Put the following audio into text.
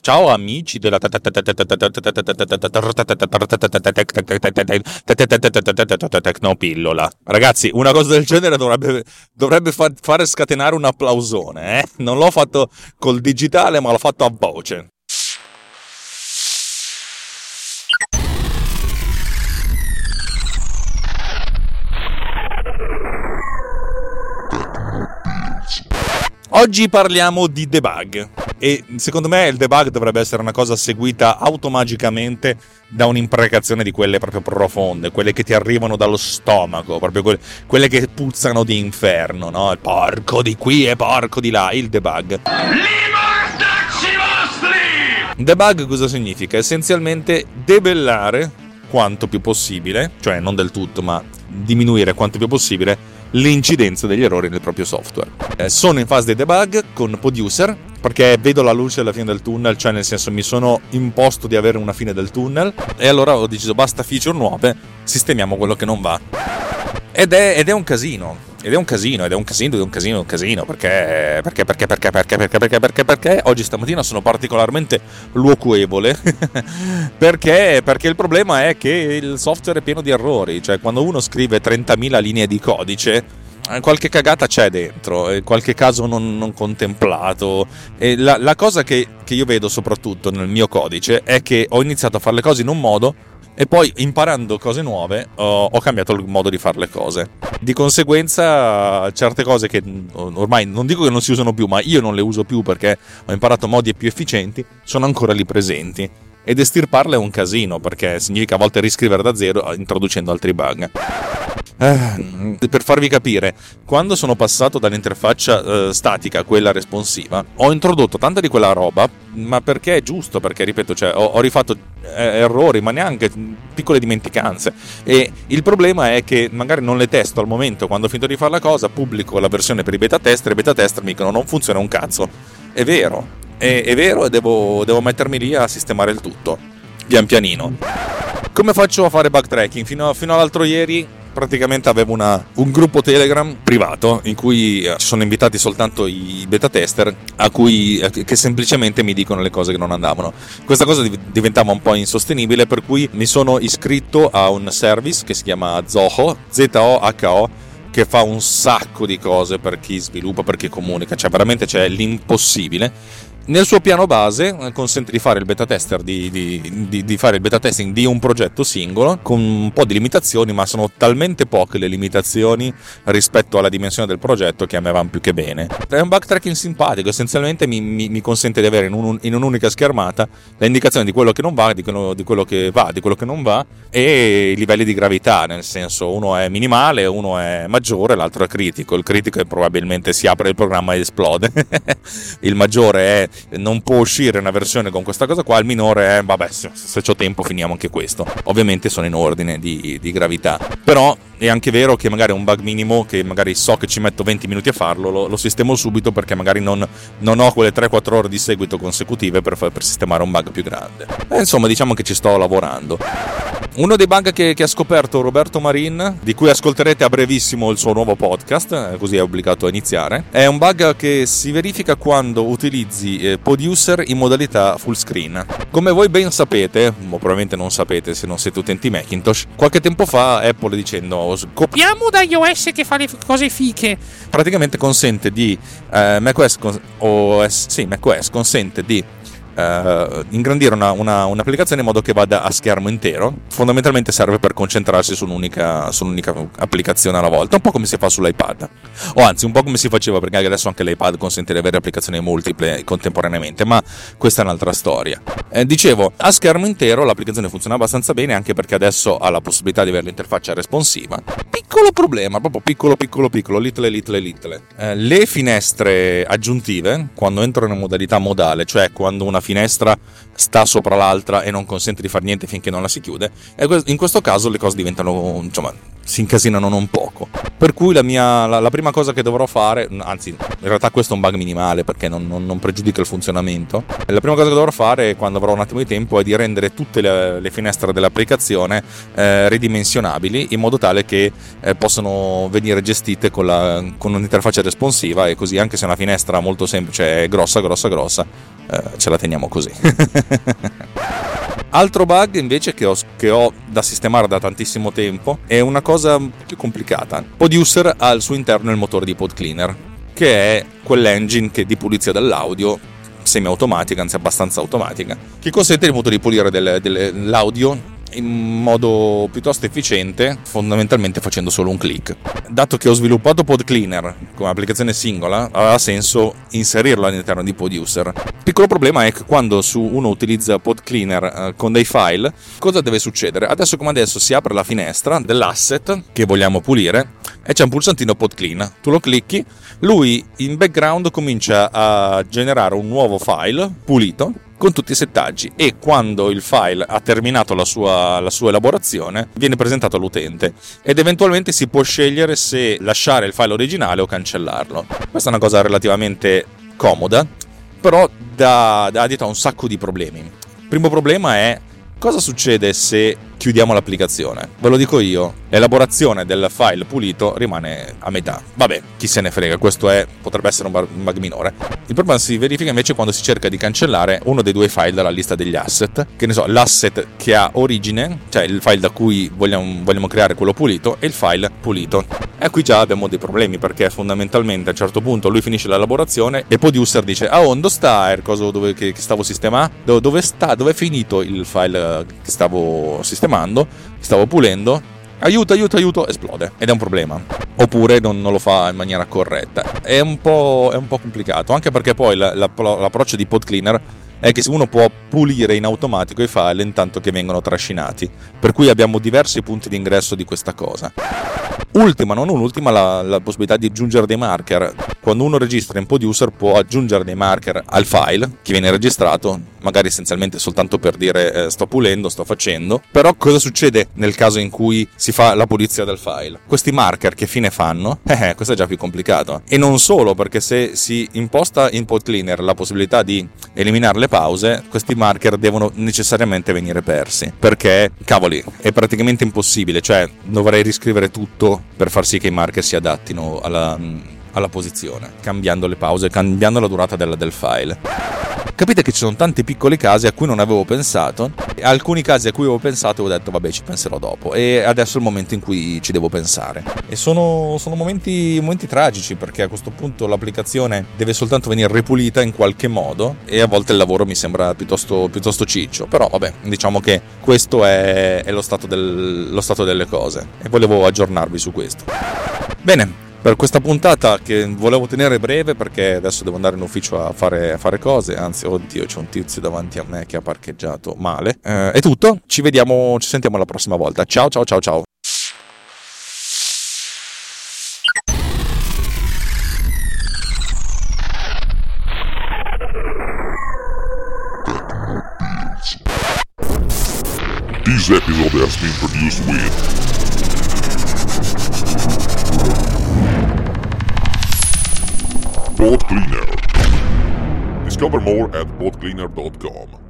Ciao, amici della Tecnopillola. Ragazzi, una cosa del genere dovrebbe, dovrebbe fare scatenare un applausone, eh? Non l'ho fatto col digitale, ma l'ho fatto a voce. Oggi parliamo di debug e secondo me il debug dovrebbe essere una cosa seguita automaticamente da un'imprecazione di quelle proprio profonde, quelle che ti arrivano dallo stomaco, proprio quelle, quelle che puzzano di inferno, no? Il porco di qui e porco di là, il debug. Debug cosa significa? Essenzialmente debellare quanto più possibile, cioè non del tutto, ma diminuire quanto più possibile l'incidenza degli errori nel proprio software. Eh, sono in fase di debug con Producer perché vedo la luce alla fine del tunnel, cioè nel senso mi sono imposto di avere una fine del tunnel e allora ho deciso basta feature nuove, sistemiamo quello che non va. Ed è, ed è un casino. Ed è un casino, ed è un casino, ed è un casino, un casino, perché, perché, perché, perché, perché, perché, perché, perché, perché oggi stamattina sono particolarmente luocuevole, perché, perché il problema è che il software è pieno di errori, cioè quando uno scrive 30.000 linee di codice, qualche cagata c'è dentro, qualche caso non, non contemplato. E la, la cosa che, che io vedo soprattutto nel mio codice è che ho iniziato a fare le cose in un modo e poi imparando cose nuove ho, cambiato il modo di fare le cose. Di conseguenza certe cose che ormai non dico che non si usano più, ma io non le uso più perché ho imparato modi più efficienti, sono ancora lì presenti. Ed estirparle è un casino perché significa a volte riscrivere da zero introducendo altri bug. Eh, per farvi capire, quando sono passato dall'interfaccia eh, statica a quella responsiva, ho introdotto tanta di quella roba, ma perché è giusto, perché ripeto, cioè, ho, ho, rifatto eh, errori, ma neanche piccole dimenticanze. E il problema è che magari non le testo al momento, quando ho finito di fare la cosa, pubblico la versione per i beta tester, e i beta tester mi dicono non funziona un cazzo. È vero, è, è vero e devo, devo mettermi lì a sistemare il tutto, pian pianino. Come faccio a fare backtracking? Fino, fino all'altro ieri praticamente avevo una, un gruppo Telegram privato in cui eh, ci sono invitati soltanto i beta tester cui, eh, che semplicemente mi dicono le cose che non andavano. Questa cosa diventava un po' insostenibile per cui mi sono iscritto a un service che si chiama Zoho, Z-O-H-O che fa un sacco di cose per chi sviluppa, per chi comunica, cioè veramente c'è l'impossibile nel suo piano base eh, consente di fare il beta di, di, di, fare il beta testing di un progetto singolo con un po' di limitazioni ma sono talmente poche le limitazioni rispetto alla dimensione del progetto che a me vanno più che bene. È un backtracking simpatico essenzialmente mi, mi, mi consente di avere in, un, in, un'unica schermata le indicazioni di quello che non va di quello, di quello che va di quello che non va e i livelli di gravità nel senso uno è minimale uno è maggiore l'altro è critico. Il critico è probabilmente si apre il programma e esplode. Il maggiore è non può uscire una versione con questa cosa qua, il minore è, vabbè, se, se ho tempo finiamo anche questo. Ovviamente sono in ordine di, di gravità. Però è anche vero che magari un bug minimo che magari so che ci metto 20 minuti a farlo, lo, lo sistemo subito perché magari non, non ho quelle 3-4 ore di seguito consecutive per, per, sistemare un bug più grande. E insomma, diciamo che ci sto lavorando. Uno dei bug che, che, ha scoperto Roberto Marin, di cui ascolterete a brevissimo il suo nuovo podcast, eh, così è obbligato a iniziare, è un bug che si verifica quando utilizzi eh, Producer in modalità full screen. Come voi ben sapete, o probabilmente non sapete se non siete utenti Macintosh, qualche tempo fa Apple dicendo copiamo da iOS che fa le cose fiche, praticamente consente di eh, macOS, OS, sì, macOS consente di Uh, ingrandire una, una, un'applicazione in modo che vada a schermo intero. Fondamentalmente serve per concentrarsi su un'unica, su un'unica, applicazione alla volta, un po' come si fa sull'iPad, o anzi, un po' come si faceva perché adesso anche l'iPad consente di avere applicazioni multiple contemporaneamente, ma questa è un'altra storia. Eh, dicevo, a schermo intero l'applicazione funziona abbastanza bene anche perché adesso ha la possibilità di avere l'interfaccia responsiva. Piccolo problema, proprio piccolo, piccolo, piccolo, little, little, little. Eh, le finestre aggiuntive, quando entrano in modalità modale, cioè quando una finestra sta sopra l'altra e non consente di fare niente finché non la si chiude, e in questo caso le cose diventano, insomma, si incasinano non poco. Per cui la, mia, la, la, prima cosa che dovrò fare, anzi in realtà questo è un bug minimale perché non, non, non, pregiudica il funzionamento, la prima cosa che dovrò fare quando avrò un attimo di tempo è di rendere tutte le, le finestre dell'applicazione eh, ridimensionabili in modo tale che eh, possano venire gestite con, la, con un'interfaccia responsiva e così anche se una finestra molto semplice è grossa, grossa, grossa, eh, ce la teniamo così. Altro bug invece che ho, che ho, da sistemare da tantissimo tempo è una cosa più complicata. Poduser ha al suo interno il motore di PodCleaner, che è quell'engine che di pulizia dell'audio semi-automatica, anzi abbastanza automatica, che consente appunto di pulire del, dell'audio in modo piuttosto efficiente, fondamentalmente facendo solo un click. Dato che ho sviluppato PodCleaner come applicazione singola, aveva senso inserirlo all'interno di Poduser. Piccolo problema è che quando uno utilizza PodCleaner eh, con dei file, cosa deve succedere? Adesso come adesso si apre la finestra dell'asset che vogliamo pulire e c'è un pulsantino PodClean. Tu lo clicchi, lui in background comincia a generare un nuovo file pulito con tutti i settaggi e quando il file ha terminato la sua, la sua, elaborazione viene presentato all'utente ed eventualmente si può scegliere se lasciare il file originale o cancellarlo. Questa è una cosa relativamente comoda, però dà, dà dietro a un sacco di problemi. Primo problema è cosa succede se chiudiamo l'applicazione. Ve lo dico io, l'elaborazione del file pulito rimane a metà. Vabbè, chi se ne frega, questo è, potrebbe essere un bug minore. Il problema si verifica invece quando si cerca di cancellare uno dei due file dalla lista degli asset, che ne so, l'asset che ha origine, cioè il file da cui vogliamo, vogliamo creare quello pulito, e il file pulito. E qui già abbiamo dei problemi perché fondamentalmente a un certo punto lui finisce l'elaborazione e Producer dice ah dove sta il coso dove, che, che stavo sistemando? Dove sta? Dove è finito il file che stavo sistemando? Sistemando, stavo pulendo, aiuto, aiuto, aiuto, esplode. Ed è un problema. Oppure non, non lo fa in maniera corretta. È un po', è un po complicato, anche perché poi la, la, l'approccio di pod cleaner è che uno può pulire in automatico i file intanto che vengono trascinati. Per cui abbiamo diversi punti di ingresso di questa cosa. Ultima, non un'ultima, la, la possibilità di aggiungere dei marker. Quando uno registra in Poduser può aggiungere dei marker al file che viene registrato, magari essenzialmente soltanto per dire eh, sto pulendo, sto facendo. Però cosa succede nel caso in cui si fa la pulizia del file? Questi marker che fine fanno? Eh, eh, questo è già più complicato. E non solo, perché se si imposta in PodCleaner la possibilità di eliminare le pause, questi marker devono necessariamente venire persi. Perché, cavoli, è praticamente impossibile, cioè dovrei riscrivere tutto per far sì che i marker si adattino alla, alla posizione, cambiando le pause, cambiando la durata del, del file. Capite che ci sono tanti piccoli casi a cui non avevo pensato, alcuni casi a cui avevo pensato e ho detto vabbè ci penserò dopo e adesso è il momento in cui ci devo pensare. E sono, sono momenti, momenti tragici perché a questo punto l'applicazione deve soltanto venire ripulita in qualche modo e a volte il lavoro mi sembra piuttosto, piuttosto ciccio, però vabbè diciamo che questo è, è lo, stato del, lo stato delle cose e volevo aggiornarvi su questo. Bene, per questa puntata che volevo tenere breve perché adesso devo andare in ufficio a fare, a fare cose, anzi oddio c'è un tizio davanti a me che ha parcheggiato male. Eh, è tutto, ci vediamo, ci sentiamo la prossima volta. Ciao ciao ciao ciao. This episode has been produced with Pod Cleaner. Discover more at podcleaner.com.